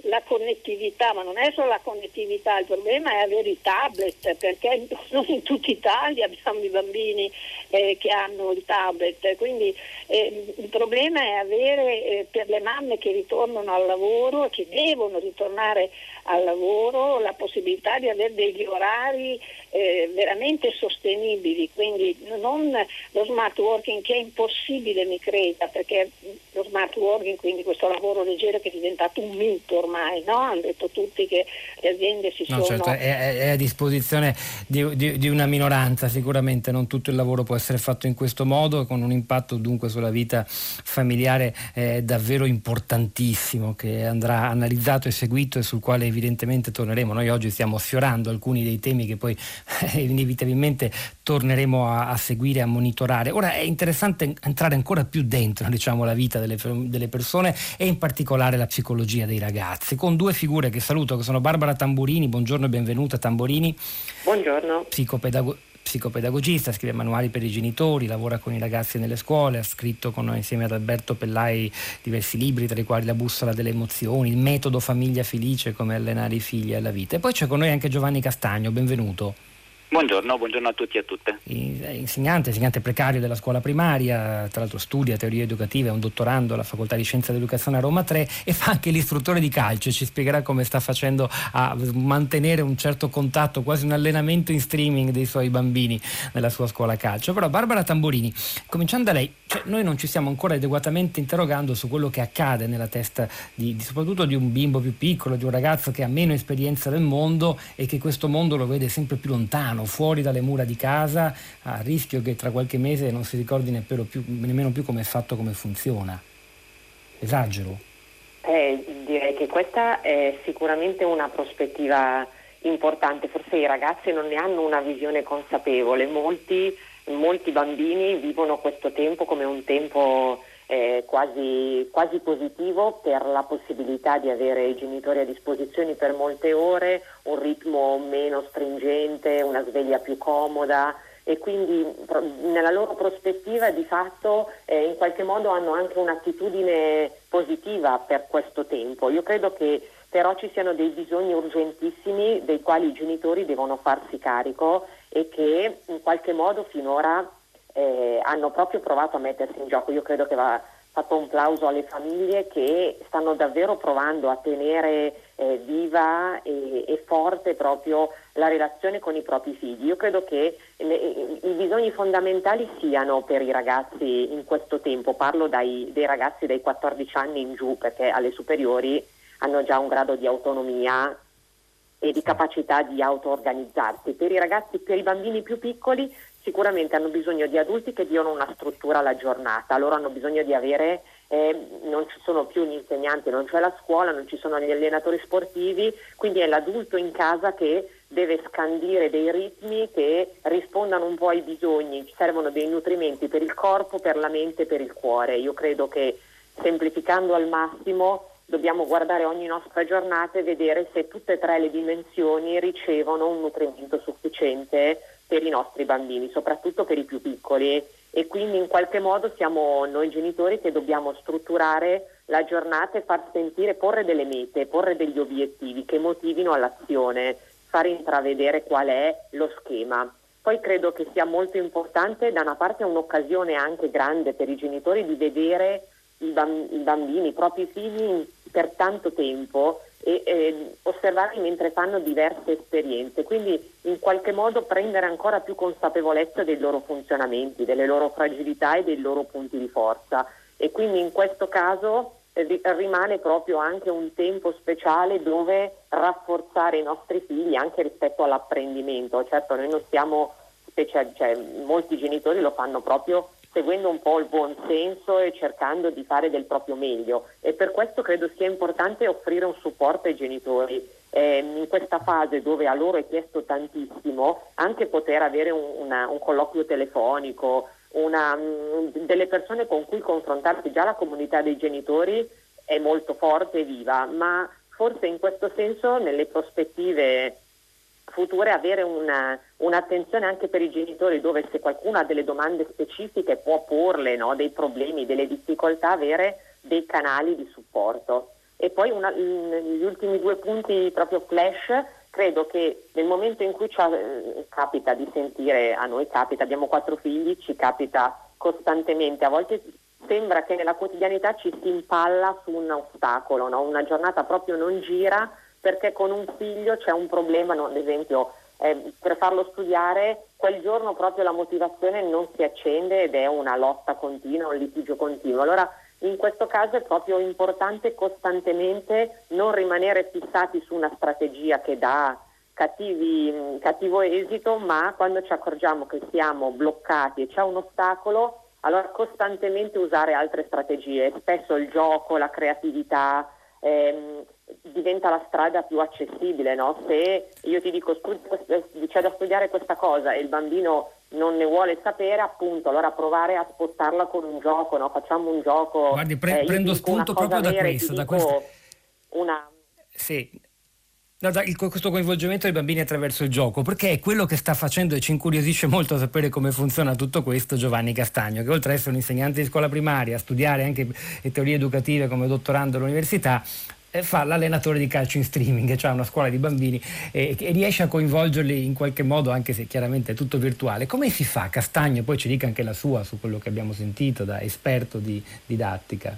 S7: la connettività, ma non è solo la connettività, il problema è avere i tablet, perché non in tutta Italia abbiamo i bambini eh, che hanno il tablet, quindi eh, il problema è avere eh, per le mamme che ritornano al lavoro, che devono ritornare al lavoro, la possibilità di avere degli orari eh, veramente sostenibili, quindi non lo smart working che è impossibile mi creda, perché lo smart working, quindi questo lavoro leggero che è diventato un mito ormai, no? hanno detto tutti che le aziende si no, sono...
S4: Certo, è, è, a disposizione di, di, di, una minoranza, sicuramente non tutto il lavoro può essere fatto in questo modo, con un impatto dunque sulla vita familiare eh, davvero importantissimo che andrà analizzato e seguito e sul quale evidentemente torneremo. Noi oggi stiamo sfiorando alcuni dei temi che poi eh, inevitabilmente torneremo a, a seguire, a monitorare. Ora è interessante entrare ancora più dentro diciamo, la vita delle, delle persone e in particolare la psicologia dei ragazzi, con due figure che saluto, che sono Barbara Tamburini, buongiorno e benvenuta Tamburini.
S8: Buongiorno.
S4: Psicopedago- psicopedagogista, scrive manuali per i genitori, lavora con i ragazzi nelle scuole, ha scritto con, insieme ad Alberto Pellai diversi libri, tra i quali La bussola delle emozioni, Il metodo famiglia felice, come allenare i figli alla vita. E poi c'è con noi anche Giovanni Castagno, benvenuto.
S9: Buongiorno, buongiorno, a tutti e a tutte.
S4: Insegnante, insegnante precario della scuola primaria, tra l'altro studia teorie educative, è un dottorando alla Facoltà di Scienza dell'Educazione a Roma 3 e fa anche l'istruttore di calcio, ci spiegherà come sta facendo a mantenere un certo contatto, quasi un allenamento in streaming dei suoi bambini nella sua scuola calcio. Però Barbara Tamborini, cominciando da lei, cioè, noi non ci stiamo ancora adeguatamente interrogando su quello che accade nella testa di, di, soprattutto di un bimbo più piccolo, di un ragazzo che ha meno esperienza del mondo e che questo mondo lo vede sempre più lontano lontano, fuori dalle mura di casa, a rischio che tra qualche mese non si ricordi più, nemmeno più come è fatto, come funziona. Esagero?
S8: Eh, direi che questa è sicuramente una prospettiva importante, forse i ragazzi non ne hanno una visione consapevole, molti, molti bambini vivono questo tempo come un tempo eh, quasi, quasi, positivo per la possibilità di avere i genitori a disposizione per molte ore, un ritmo meno stringente, una sveglia più comoda e quindi nella loro prospettiva di fatto eh, in qualche modo hanno anche un'attitudine positiva per questo tempo. Io credo che però ci siano dei bisogni urgentissimi dei quali i genitori devono farsi carico e che in qualche modo finora eh, hanno proprio provato a mettersi in gioco. Io credo che va fatto un plauso alle famiglie che stanno davvero provando a tenere eh, viva e, e, forte proprio la relazione con i propri figli. Io credo che le, i bisogni fondamentali siano per i ragazzi in questo tempo, parlo dai, dei ragazzi dai 14 anni in giù perché alle superiori hanno già un grado di autonomia e di capacità di auto-organizzarsi. Per i ragazzi, per i bambini più piccoli sicuramente hanno bisogno di adulti che diano una struttura alla giornata, loro hanno bisogno di avere, eh, non ci sono più gli insegnanti, non c'è la scuola, non ci sono gli allenatori sportivi, quindi è l'adulto in casa che deve scandire dei ritmi che rispondano un po' ai bisogni, ci servono dei nutrimenti per il corpo, per la mente, per il cuore. Io credo che semplificando al massimo dobbiamo guardare ogni nostra giornata e vedere se tutte e tre le dimensioni ricevono un nutrimento sufficiente per i nostri bambini, soprattutto per i più piccoli e quindi in qualche modo siamo noi genitori che dobbiamo strutturare la giornata e far sentire, porre delle mete, porre degli obiettivi che motivino all'azione, far intravedere qual è lo schema. Poi credo che sia molto importante, da una parte un'occasione anche grande per i genitori di vedere i, bambini, i propri figli per tanto tempo e eh, osservarli mentre fanno diverse esperienze, quindi in qualche modo prendere ancora più consapevolezza dei loro funzionamenti, delle loro fragilità e dei loro punti di forza. E quindi in questo caso eh, rimane proprio anche un tempo speciale dove rafforzare i nostri figli anche rispetto all'apprendimento, certo noi non siamo speciali, cioè, molti genitori lo fanno proprio seguendo un po' il buon senso e cercando di fare del proprio meglio e per questo credo sia importante offrire un supporto ai genitori. Eh, in questa fase dove a loro è chiesto tantissimo, anche poter avere un, una, un colloquio telefonico, una, um, delle persone con cui confrontarsi, già la comunità dei genitori è molto forte e viva, ma forse in questo senso nelle prospettive future avere una, un'attenzione anche per i genitori dove se qualcuno ha delle domande specifiche può porle, no? dei problemi, delle difficoltà, avere dei canali di supporto. E poi una, gli ultimi due punti proprio flash, credo che nel momento in cui ci eh, capita di sentire, a noi capita, abbiamo quattro figli, ci capita costantemente, a volte sembra che nella quotidianità ci si impalla su un ostacolo, no? una giornata proprio non gira perché con un figlio c'è un problema, no? ad esempio eh, per farlo studiare quel giorno proprio la motivazione non si accende ed è una lotta continua, un litigio continuo. Allora in questo caso è proprio importante costantemente non rimanere fissati su una strategia che dà cattivi, cattivo esito, ma quando ci accorgiamo che siamo bloccati e c'è un ostacolo, allora costantemente usare altre strategie, spesso il gioco, la creatività ehm, diventa la strada più accessibile, no? se io ti dico c'è da studiare questa cosa e il bambino non ne vuole sapere, appunto, allora provare a spostarla con un gioco, no? facciamo un gioco.
S4: Guardi, pre- eh, prendo spunto proprio da questo. Da questo.
S8: Una...
S4: Sì, Il, questo coinvolgimento dei bambini attraverso il gioco, perché è quello che sta facendo e ci incuriosisce molto sapere come funziona tutto questo Giovanni Castagno, che oltre ad essere un insegnante di scuola primaria, a studiare anche teorie educative come dottorando all'università, eh, fa l'allenatore di calcio in streaming, cioè una scuola di bambini e, e, riesce a coinvolgerli in qualche modo, anche se chiaramente è tutto virtuale. Come si fa Castagno? Poi ci dica anche la sua su quello che abbiamo sentito da esperto di didattica.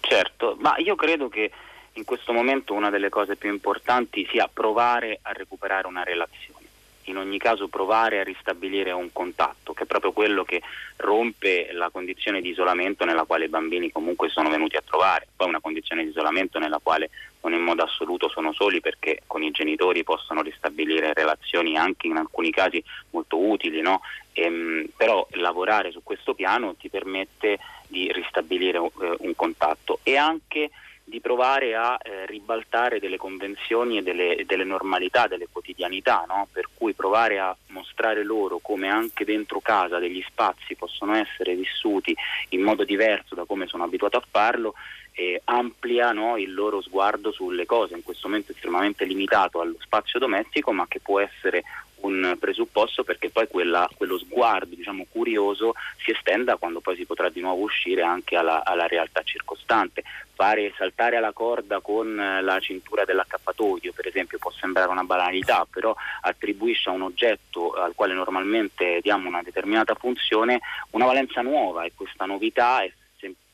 S9: Certo, ma io credo che in questo momento una delle cose più importanti sia provare a recuperare una relazione, in ogni caso provare a ristabilire un contatto, che è proprio quello che rompe la condizione di isolamento nella quale i bambini comunque sono venuti a trovare, poi una condizione di isolamento nella quale non in modo assoluto sono soli perché con i genitori possono ristabilire relazioni anche in alcuni casi molto utili, no? ehm, però lavorare su questo piano ti permette di ristabilire eh, un contatto e anche di provare a eh, ribaltare delle convenzioni e delle, delle normalità, delle quotidianità, no? per cui provare a mostrare loro come anche dentro casa degli spazi possono essere vissuti in modo diverso da come sono abituato a farlo, eh, amplia no? il loro sguardo sulle cose, in questo momento estremamente limitato allo spazio domestico, ma che può essere un presupposto perché poi quella, quello sguardo diciamo, curioso si estenda quando poi si potrà di nuovo uscire anche alla, alla realtà circostante. Fare saltare alla corda con la cintura dell'accappatoio, per esempio, può sembrare una banalità, però attribuisce a un oggetto al quale normalmente diamo una determinata funzione una valenza nuova e questa novità è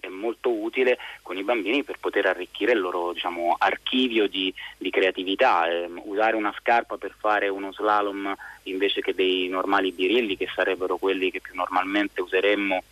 S9: è molto utile con i bambini per poter arricchire il loro diciamo, archivio di, di creatività. Eh, usare una scarpa per fare uno slalom invece che dei normali birilli che sarebbero quelli che più normalmente useremmo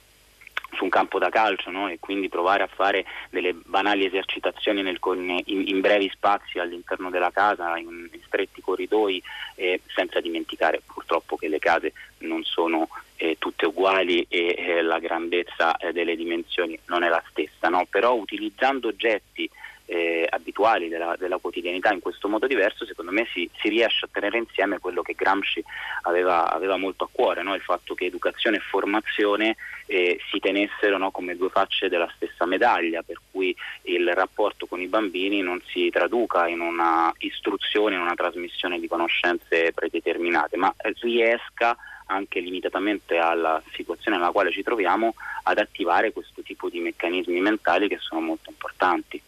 S9: su un campo da calcio no? e quindi provare a fare delle banali esercitazioni nel, in, in, brevi spazi all'interno della casa, in, in stretti corridoi, eh, senza dimenticare purtroppo che le case non sono eh, tutte uguali e eh, la grandezza eh, delle dimensioni non è la stessa, no? però utilizzando oggetti eh, abituali della, della, quotidianità in questo modo diverso, secondo me si, si riesce a tenere insieme quello che Gramsci aveva, aveva molto a cuore, no? il fatto che educazione e formazione eh, si tenessero no, come due facce della stessa medaglia, per cui il rapporto con i bambini non si traduca in una istruzione, in una trasmissione di conoscenze predeterminate, ma riesca anche limitatamente alla situazione nella quale ci troviamo ad attivare questo tipo di meccanismi mentali che sono molto importanti.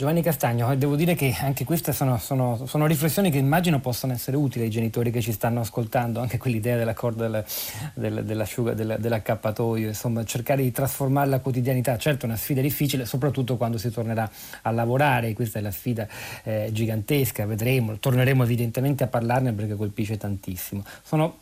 S4: Giovanni Castagno, devo dire che anche queste sono, sono, sono, riflessioni che immagino possano essere utili ai genitori che ci stanno ascoltando, anche quell'idea della corda del, del, dell'asciuga, del, dell'accappatoio, insomma cercare di trasformare la quotidianità, certo è una sfida difficile, soprattutto quando si tornerà a lavorare, questa è la sfida eh, gigantesca, vedremo, torneremo evidentemente a parlarne perché colpisce tantissimo. Sono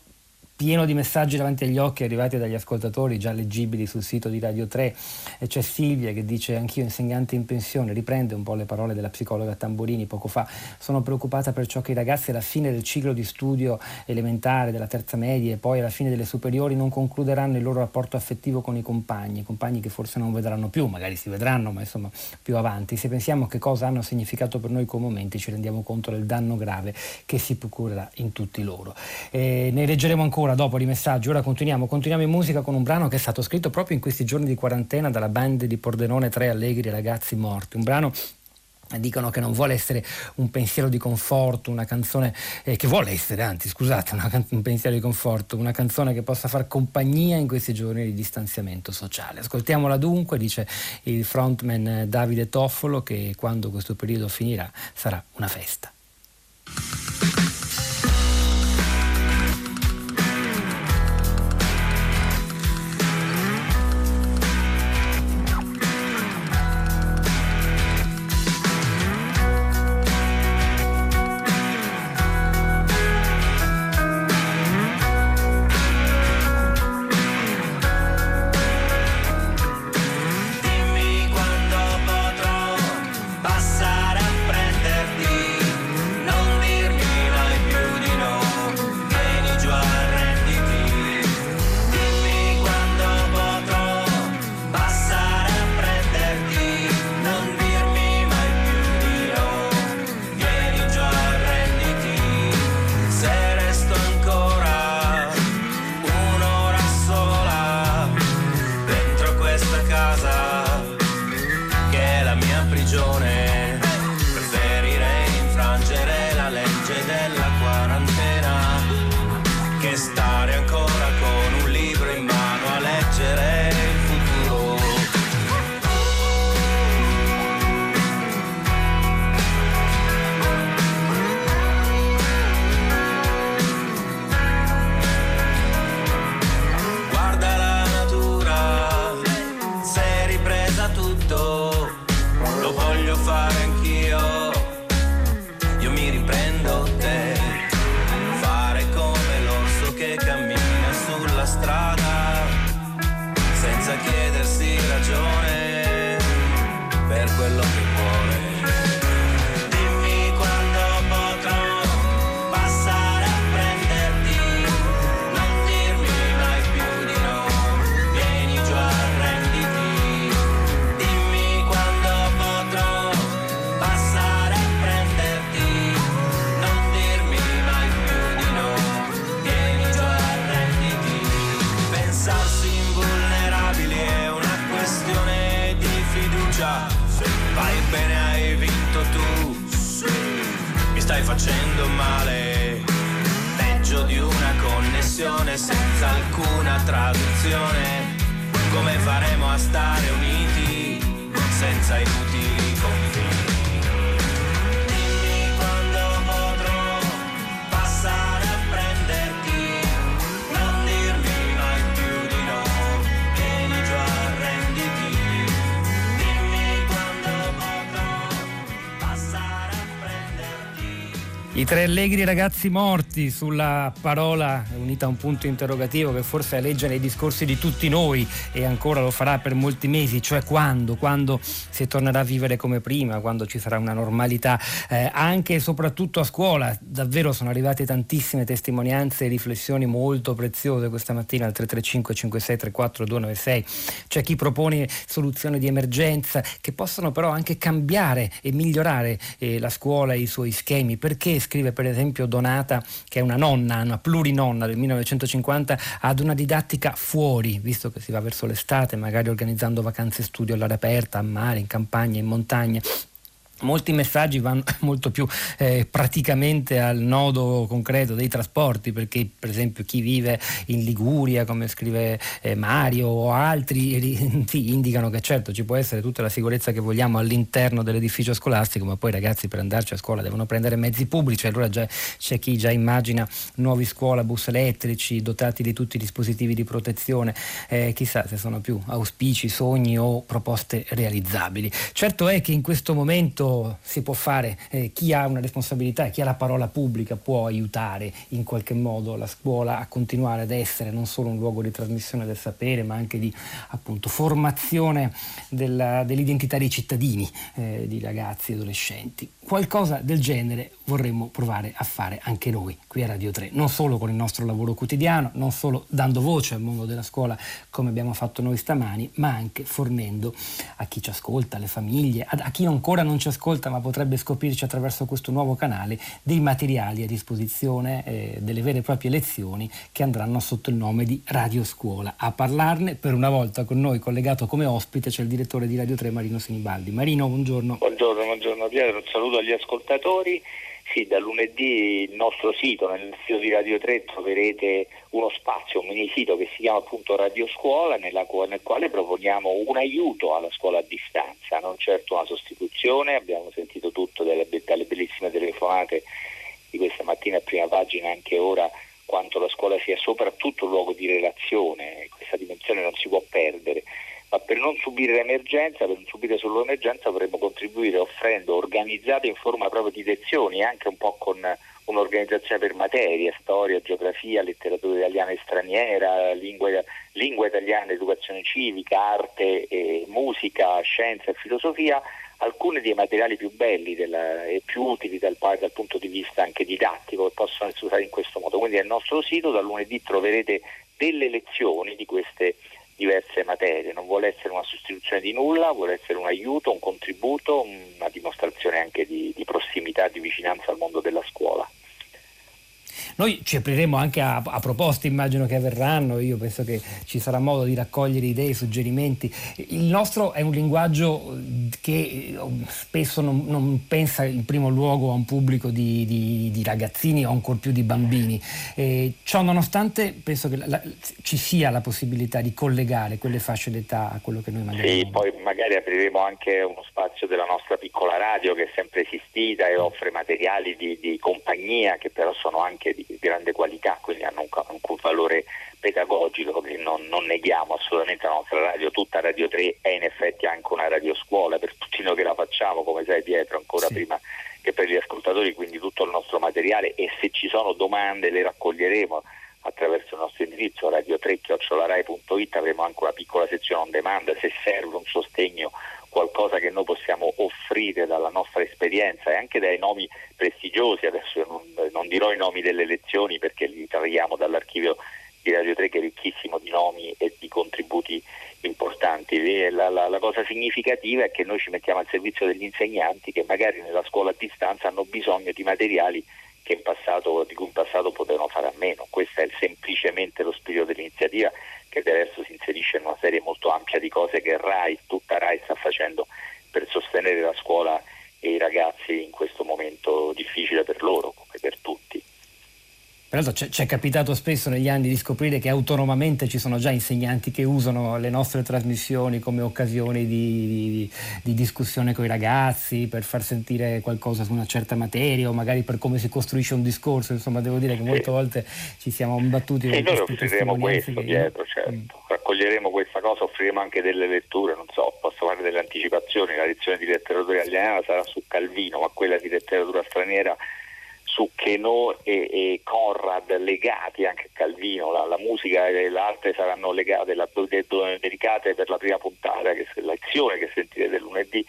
S4: pieno di messaggi davanti agli occhi arrivati dagli ascoltatori già leggibili sul sito di Radio 3 e c'è Silvia che dice anch'io insegnante in pensione riprende un po' le parole della psicologa Tamborini poco fa. Sono preoccupata per ciò che i ragazzi alla fine del ciclo di studio elementare della terza media e poi alla fine delle superiori non concluderanno il loro rapporto affettivo con i compagni compagni che forse non vedranno più magari si vedranno ma insomma più avanti. Se pensiamo che cosa hanno significato per noi quei momenti ci rendiamo conto del danno grave che si procurerà in tutti loro e ne leggeremo ancora ancora dopo di messaggi. Ora continuiamo, continuiamo in musica con un brano che è stato scritto proprio in questi giorni di quarantena dalla band di Pordenone Tre Allegri Ragazzi Morti. Un brano dicono che non vuole essere un pensiero di conforto, una canzone eh, che vuole essere, anzi scusate, can- un pensiero di conforto, una canzone che possa far compagnia in questi giorni di distanziamento sociale. Ascoltiamola dunque, dice il frontman eh, Davide Toffolo, che quando questo periodo finirà sarà una festa. Allegri ragazzi morti sulla parola unita a un punto interrogativo che forse alleggia nei discorsi di tutti noi e ancora lo farà per molti mesi, cioè quando, quando si tornerà a vivere come prima, quando ci sarà una normalità eh, anche e soprattutto a scuola. Davvero sono arrivate tantissime testimonianze e riflessioni molto preziose questa mattina al 335 5634 296. C'è chi propone soluzioni di emergenza che possono però anche cambiare e migliorare eh, la scuola e i suoi schemi. Perché scrive per esempio Donata, che è una nonna, una plurinonna del 1950, ad una didattica fuori, visto che si va verso l'estate, magari organizzando vacanze studio all'aria aperta, a mare, in campagna, in montagna. Molti messaggi vanno molto più eh, praticamente al nodo concreto dei trasporti, perché per esempio chi vive in Liguria, come scrive eh, Mario o altri, sì, indicano che certo ci può essere tutta la sicurezza che vogliamo all'interno dell'edificio scolastico, ma poi i ragazzi per andarci a scuola devono prendere mezzi pubblici, allora già, c'è chi già immagina nuovi scuolabus elettrici dotati di tutti i dispositivi di protezione, eh, chissà se sono più auspici, sogni o proposte realizzabili. Certo è che in questo momento si può fare, eh, chi ha una responsabilità e chi ha la parola pubblica può aiutare in qualche modo la scuola a continuare ad essere non solo un luogo di trasmissione del sapere, ma anche di appunto, formazione della, dell'identità dei cittadini, eh, di ragazzi e adolescenti. Qualcosa del genere vorremmo provare a fare anche noi qui a Radio 3, non solo con il nostro lavoro quotidiano, non solo dando voce al mondo della scuola come abbiamo fatto noi stamani, ma anche fornendo a chi ci ascolta, alle famiglie, a, a chi ancora non ci ascolta, ascolta ma potrebbe scoprirci attraverso questo nuovo canale dei materiali a disposizione, eh, delle vere e proprie lezioni che andranno sotto il nome di Radio Scuola. A parlarne per una volta con noi collegato come ospite c'è il direttore di Radio 3 Marino Sinibaldi. Marino, buongiorno.
S10: Buongiorno, buongiorno Pietro, un saluto agli ascoltatori. Sì, da lunedì il nostro sito, nel sito di Radio 3 troverete uno spazio, un mini sito che si chiama appunto Radio Scuola, nella, nel quale proponiamo un aiuto alla scuola a distanza, non certo una sostituzione, abbiamo sentito tutto dalle, dalle bellissime telefonate di questa mattina a prima pagina, anche ora quanto la scuola sia soprattutto un luogo di relazione, questa dimensione non si può perdere. Ma per non subire l'emergenza, per non subire solo l'emergenza vorremmo contribuire offrendo organizzate in forma proprio di lezioni, anche un po' con un'organizzazione per materie, storia, geografia, letteratura italiana e straniera, lingua, lingua italiana, educazione civica, arte, e musica, scienza e filosofia, alcuni dei materiali più belli della, e più utili dal, dal, punto di vista anche didattico che possono essere usati in questo modo. Quindi nel nostro sito da lunedì troverete delle lezioni di queste diverse materie, non vuole essere una sostituzione di nulla, vuole essere un aiuto, un contributo, una dimostrazione anche di, di prossimità, di vicinanza al mondo della scuola.
S4: Noi ci apriremo anche a, a, proposte, immagino che avverranno, io penso che ci sarà modo di raccogliere idee, suggerimenti. Il nostro è un linguaggio che eh, spesso non, non pensa in primo luogo a un pubblico di, di, di ragazzini o ancor più di bambini. Eh, ciò nonostante penso che la, ci sia la possibilità di collegare quelle fasce d'età a quello che noi magari...
S10: Sì, poi magari apriremo anche uno spazio della nostra piccola radio che è sempre esistita e offre materiali di, di compagnia che però sono anche di grande qualità, quindi hanno un, un valore pedagogico che non, non, neghiamo assolutamente la nostra radio, tutta Radio 3 è in effetti anche una radioscuola per tutti noi che la facciamo, come sai Pietro, ancora sì. prima che per gli ascoltatori, quindi tutto il nostro materiale e se ci sono domande le raccoglieremo attraverso il nostro indirizzo radio3-rai.it avremo anche una piccola sezione on demand se serve un sostegno qualcosa che noi possiamo offrire dalla nostra esperienza e anche dai nomi prestigiosi, adesso non, non dirò i nomi delle lezioni perché li traiamo dall'archivio di Radio 3 che è ricchissimo di nomi e di contributi importanti. La, la, la, cosa significativa è che noi ci mettiamo al servizio degli insegnanti che magari nella scuola a distanza hanno bisogno di materiali passato, di cui in passato potevano fare a meno. Questo è semplicemente lo spirito dell'iniziativa che resto si inserisce in una serie molto ampia di cose che RAI, tutta RAI sta facendo per sostenere la scuola e i ragazzi in questo momento difficile per loro come per tutti.
S4: Peraltro ci è capitato spesso negli anni di scoprire che autonomamente ci sono già insegnanti che usano le nostre trasmissioni come occasioni di, di, di, discussione con i ragazzi, per far sentire qualcosa su una certa materia o magari per come si costruisce un discorso. Insomma, devo dire che molte volte ci siamo imbattuti.
S10: E noi offriremo questo che... dietro, certo. Mm. Raccoglieremo questa cosa, offriremo anche delle letture, non so, posso fare delle anticipazioni. La lezione di letteratura italiana sarà su Calvino, ma quella di letteratura straniera su Chenot e, e, Conrad legati anche Calvino, la, la, musica e l'arte saranno legate, la, dedicate per la prima puntata, che è l'azione che sentirete lunedì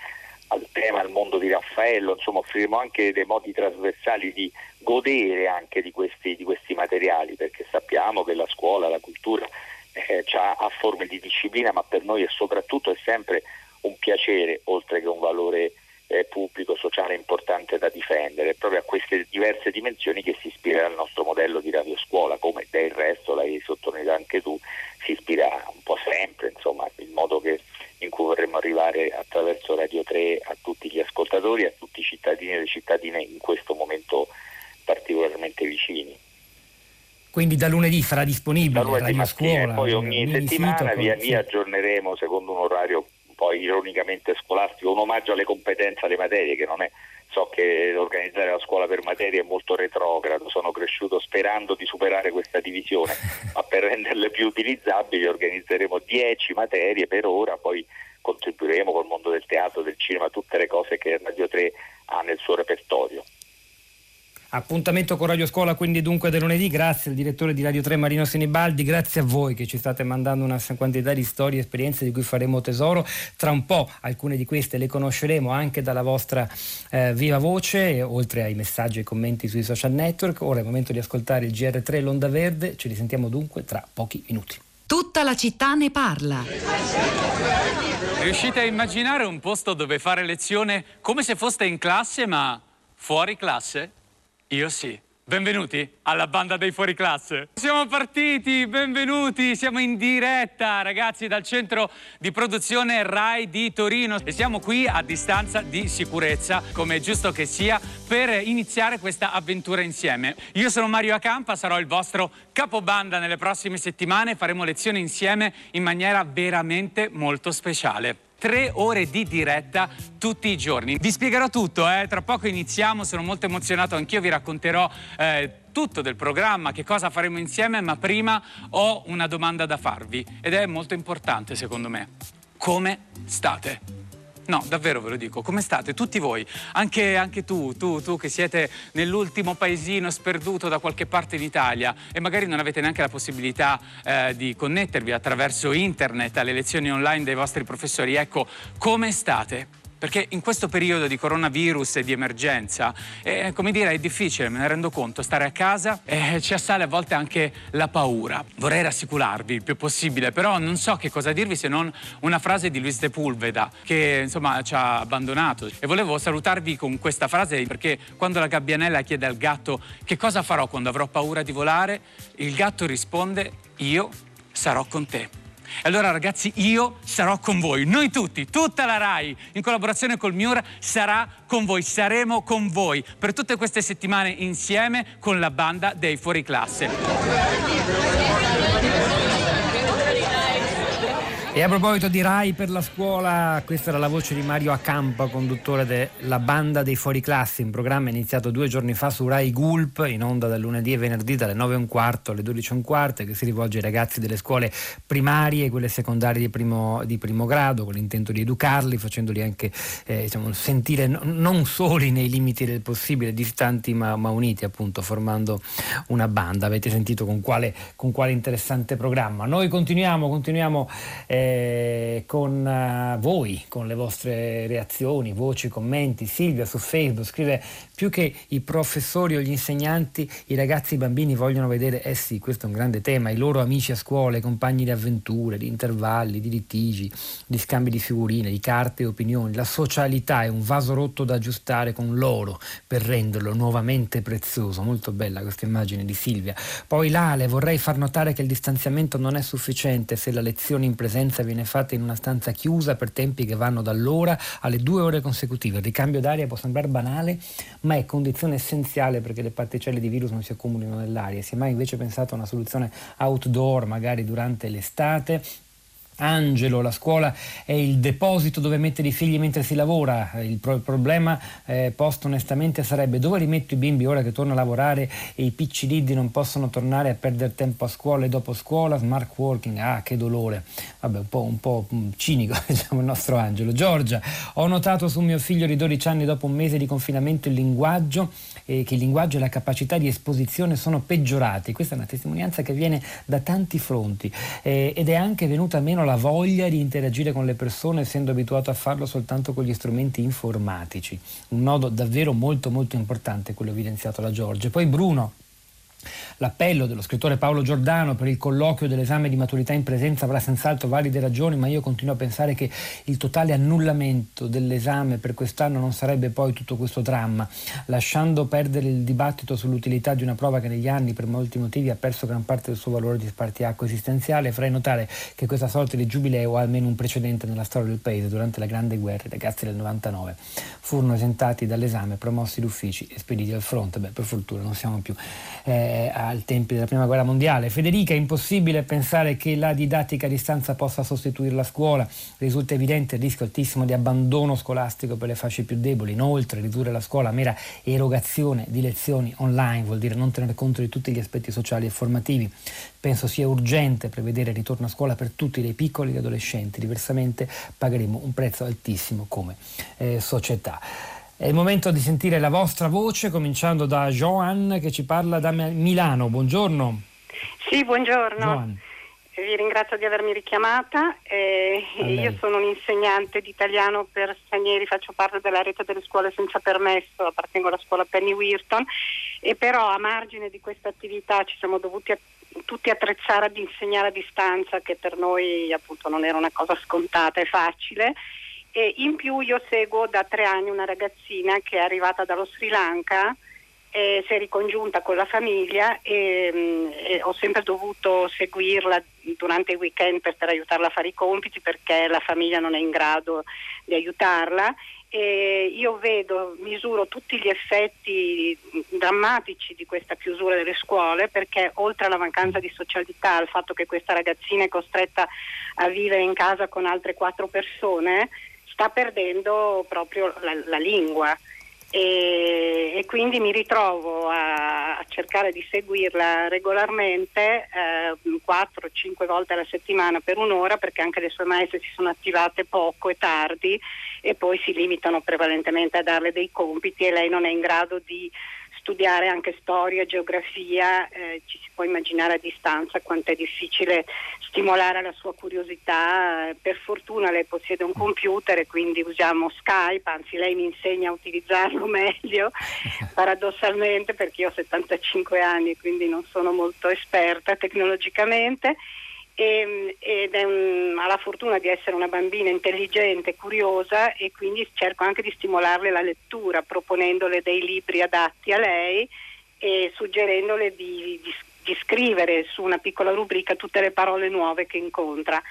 S10: al tema, al mondo di Raffaello, insomma offriremo anche dei modi trasversali di godere anche di questi, di questi materiali, perché sappiamo che la scuola, la cultura eh, ha forme di disciplina, ma per noi è soprattutto e sempre un piacere, oltre che un valore eh, pubblico, sociale importante da difendere. È proprio a queste diverse dimensioni che si ispira il nostro modello di radioscuola, come del resto l'hai sottolineato anche tu, si ispira un po' sempre, insomma, il modo che, in cui vorremmo arrivare attraverso Radio 3 a tutti gli ascoltatori, a tutti i cittadini e le cittadine in questo momento particolarmente vicini.
S4: Quindi da lunedì sarà disponibile da lunedì Radio Scuola.
S10: Poi ogni settimana via via aggiorneremo secondo un orario ironicamente scolastico, un omaggio alle competenze alle materie che non è so che organizzare la scuola per materie è molto retrogrado, sono cresciuto sperando di superare questa divisione, ma per renderle più utilizzabili organizzeremo 10 materie per ora, poi contribuiremo col mondo del teatro, del cinema, tutte le cose che Radio 3 ha nel suo repertorio.
S4: Appuntamento con Radio Scuola quindi dunque del lunedì, grazie al direttore di Radio 3 Marino Senibaldi, grazie a voi che ci state mandando una quantità di storie e esperienze di cui faremo tesoro. Tra un po' alcune di queste le conosceremo anche dalla vostra eh, viva voce, oltre ai messaggi e ai commenti sui social network. Ora è il momento di ascoltare il GR3 L'Onda Verde, ci risentiamo dunque tra pochi minuti.
S1: Tutta la città ne parla.
S11: Riuscite a immaginare un posto dove fare lezione come se foste in classe ma fuori classe? Io sì. Benvenuti alla banda dei fuoriclasse. Siamo partiti, benvenuti, siamo in diretta ragazzi dal centro di produzione RAI di Torino e siamo qui a distanza di sicurezza, come è giusto che sia, per iniziare questa avventura insieme. Io sono Mario Acampa, sarò il vostro capobanda nelle prossime settimane, faremo lezioni insieme in maniera veramente molto speciale tre ore di diretta tutti i giorni. Vi spiegherò tutto, eh? tra poco iniziamo, sono molto emozionato anch'io, vi racconterò eh, tutto del programma, che cosa faremo insieme, ma prima ho una domanda da farvi ed è molto importante secondo me. Come state? No, davvero ve lo dico, come state tutti voi? Anche, anche tu, tu, tu che siete nell'ultimo paesino sperduto da qualche parte in Italia e magari non avete neanche la possibilità eh, di connettervi attraverso internet alle lezioni online dei vostri professori. Ecco, come state? Perché in questo periodo di coronavirus e di emergenza, eh, come dire, è difficile, me ne rendo conto, stare a casa eh, ci assale a volte anche la paura. Vorrei rassicurarvi il più possibile, però non so che cosa dirvi se non una frase di Luis de Pulveda che insomma ci ha abbandonato e volevo salutarvi con questa frase perché quando la gabbianella chiede al gatto che cosa farò quando avrò paura di volare, il gatto risponde io sarò con te. E allora ragazzi io sarò con voi, noi tutti, tutta la RAI in collaborazione col Miura sarà con voi, saremo con voi per tutte queste settimane insieme con la banda dei fuori classe.
S4: E a proposito di Rai per la scuola, questa era la voce di Mario Acampa, conduttore della Banda dei Fuori Classi, un programma iniziato due giorni fa su Rai Gulp, in onda dal lunedì e venerdì dalle 9 e un quarto alle 12 e un quarto, che si rivolge ai ragazzi delle scuole primarie e quelle secondarie di primo, di primo, grado, con l'intento di educarli, facendoli anche eh, diciamo, sentire no, non soli nei limiti del possibile, distanti ma, ma, uniti, appunto, formando una banda. Avete sentito con quale, con quale interessante programma. Noi continuiamo, continuiamo. Eh, eh, con uh, voi, con le vostre reazioni, voci, commenti. Silvia su Facebook scrive più che i professori o gli insegnanti, i ragazzi e i bambini vogliono vedere, eh sì, questo è un grande tema, i loro amici a scuola, i compagni di avventure, di intervalli, di litigi, di scambi di figurine, di carte e opinioni. La socialità è un vaso rotto da aggiustare con loro per renderlo nuovamente prezioso. Molto bella questa immagine di Silvia. Poi Lale, vorrei far notare che il distanziamento non è sufficiente se la lezione in presenza presenza viene fatta in una stanza chiusa per tempi che vanno dall'ora alle due ore consecutive. Il ricambio d'aria può sembrare banale, ma è condizione essenziale perché le particelle di virus non si accumulino nell'aria. Si è mai invece pensato a una soluzione outdoor, magari durante l'estate? Angelo, la scuola è il deposito dove mettere i figli mentre si lavora. Il, pro- problema eh, posto onestamente sarebbe dove rimetto i bimbi ora che torno a lavorare e i piccididdi non possono tornare a perdere tempo a scuola e dopo scuola, smart working, ah che dolore. Vabbè, un po', un po' mm, cinico diciamo il nostro Angelo. Giorgia, ho notato su mio figlio di 12 anni dopo un mese di confinamento il linguaggio eh, che il linguaggio e la capacità di esposizione sono peggiorati. Questa è una testimonianza che viene da tanti fronti eh, ed è anche venuta meno la voglia di interagire con le persone essendo abituato a farlo soltanto con gli strumenti informatici. Un nodo davvero molto molto importante quello evidenziato da Giorgio. Poi Bruno L'appello dello scrittore Paolo Giordano per il colloquio dell'esame di maturità in presenza avrà senz'altro valide ragioni, ma io continuo a pensare che il totale annullamento dell'esame per quest'anno non sarebbe poi tutto questo dramma, lasciando perdere il dibattito sull'utilità di una prova che negli anni per molti motivi ha perso gran parte del suo valore di spartiacque esistenziale, farei notare che questa sorta di giubileo ha almeno un precedente nella storia del paese. Durante la Grande Guerra i ragazzi del 99 furono esentati dall'esame, promossi d'uffici e spediti al fronte. Beh, per fortuna non siamo più eh, al tempi della prima guerra mondiale. Federica, è impossibile pensare che la didattica a distanza possa sostituire la scuola. Risulta evidente il rischio altissimo di abbandono scolastico per le fasce più deboli. Inoltre, ridurre la scuola a mera erogazione di lezioni online vuol dire non tenere conto di tutti gli aspetti sociali e formativi. Penso sia urgente prevedere il ritorno a scuola per tutti dei piccoli e adolescenti, diversamente pagheremo un prezzo altissimo come eh, società. È il momento di sentire la vostra voce, cominciando da Joan che ci parla da Milano. Buongiorno.
S12: Sì, buongiorno. Joan. Vi ringrazio di avermi richiamata. Eh, io sono un insegnante di italiano per stranieri, faccio parte della rete delle scuole senza permesso, appartengo alla scuola Penny Weirton e però a margine di questa attività ci siamo dovuti tutti attrezzare ad insegnare a distanza, che per noi appunto non era una cosa scontata e facile. E in più io seguo da tre anni una ragazzina che è arrivata dallo Sri Lanka eh, si è ricongiunta con la famiglia e, mm, e, ho sempre dovuto seguirla durante i weekend per, per, aiutarla a fare i compiti perché la famiglia non è in grado di aiutarla. E io vedo, misuro tutti gli effetti drammatici di questa chiusura delle scuole perché oltre alla mancanza di socialità, al fatto che questa ragazzina è costretta a vivere in casa con altre quattro persone, sta perdendo proprio la, la lingua. E, e, quindi mi ritrovo a, a, cercare di seguirla regolarmente eh, 4-5 volte alla settimana per un'ora perché anche le sue maestre si sono attivate poco e tardi e poi si limitano prevalentemente a darle dei compiti e lei non è in grado di studiare anche storia, geografia, eh, ci si può immaginare a distanza quanto è difficile stimolare la sua curiosità. Per fortuna lei possiede un computer e quindi usiamo Skype, anzi lei mi insegna a utilizzarlo meglio, paradossalmente perché io ho 75 anni e quindi non sono molto esperta tecnologicamente e, ed un, ha la fortuna di essere una bambina intelligente, curiosa e quindi cerco anche di stimolarle la lettura proponendole dei libri adatti a lei e suggerendole di, di, di scrivere su una piccola rubrica tutte le parole nuove che incontra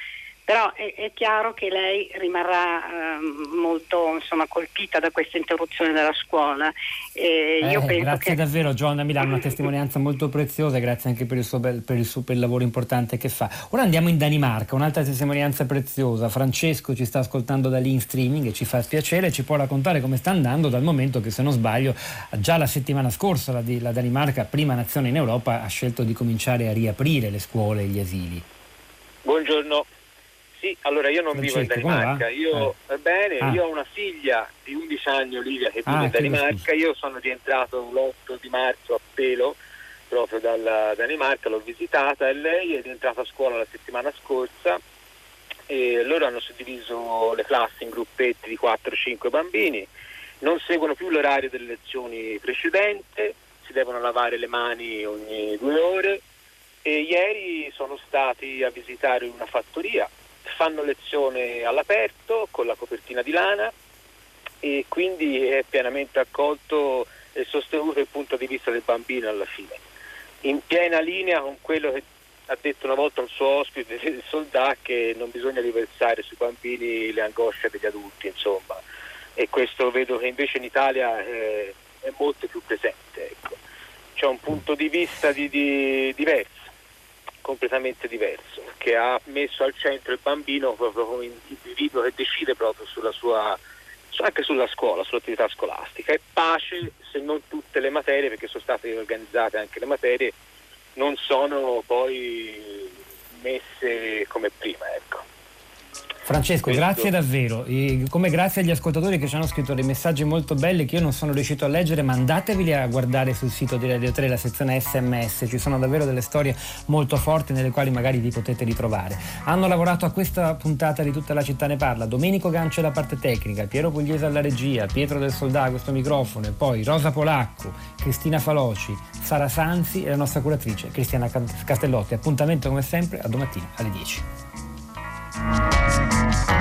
S12: però è, è, chiaro che lei rimarrà eh, molto insomma, colpita da questa interruzione della scuola.
S4: Eh, grazie che... davvero Giovanna Milano, una testimonianza molto preziosa, grazie anche per il, suo bel, per, il suo, per il lavoro importante che fa. Ora andiamo in Danimarca, un'altra testimonianza preziosa. Francesco ci sta ascoltando da lì in streaming e ci fa piacere, ci può raccontare come sta andando dal momento che se non sbaglio già la settimana scorsa la, la Danimarca, prima nazione in Europa, ha scelto di cominciare a riaprire le scuole e gli asili.
S13: Buongiorno, sì, allora io non Francesco, vivo in Danimarca, io, eh. bene, ah. io ho una figlia di 11 anni, Olivia, che vive ah, in Danimarca, io sono rientrato l'8 di marzo a pelo proprio dalla Danimarca, l'ho visitata e lei è rientrata a scuola la settimana scorsa e loro hanno suddiviso le classi in gruppetti di 4-5 bambini, non seguono più l'orario delle lezioni precedenti, si devono lavare le mani ogni due ore e ieri sono stati a visitare una fattoria fanno lezione all'aperto con la copertina di lana e quindi è pienamente accolto e sostenuto il punto di vista del bambino alla fine, in piena linea con quello che ha detto una volta il suo ospite, il soldato, che non bisogna riversare sui bambini le angosce degli adulti, insomma. E questo vedo che invece in Italia eh, è molto più presente. Ecco. C'è un punto di vista di, di, diverso completamente diverso, che ha messo al centro il bambino proprio come individuo che decide proprio sulla sua, anche sulla scuola, sull'attività scolastica. E pace se non tutte le materie, perché sono state organizzate anche le materie, non sono poi messe come prima. Ecco.
S4: Francesco, Questo... grazie davvero. E come grazie agli ascoltatori che ci hanno scritto dei messaggi molto belli che io non sono riuscito a leggere, ma andateveli a guardare sul sito di Radio 3, la sezione SMS. Ci sono davvero delle storie molto forti nelle quali magari vi potete ritrovare. Hanno lavorato a questa puntata di Tutta la città ne parla. Domenico Gancio alla parte tecnica, Piero Pugliese alla regia, Pietro del Soldà a questo microfono e poi Rosa Polacco, Cristina Faloci, Sara Sanzi e la nostra curatrice Cristiana Castellotti. Appuntamento come sempre a domattina alle 10. Música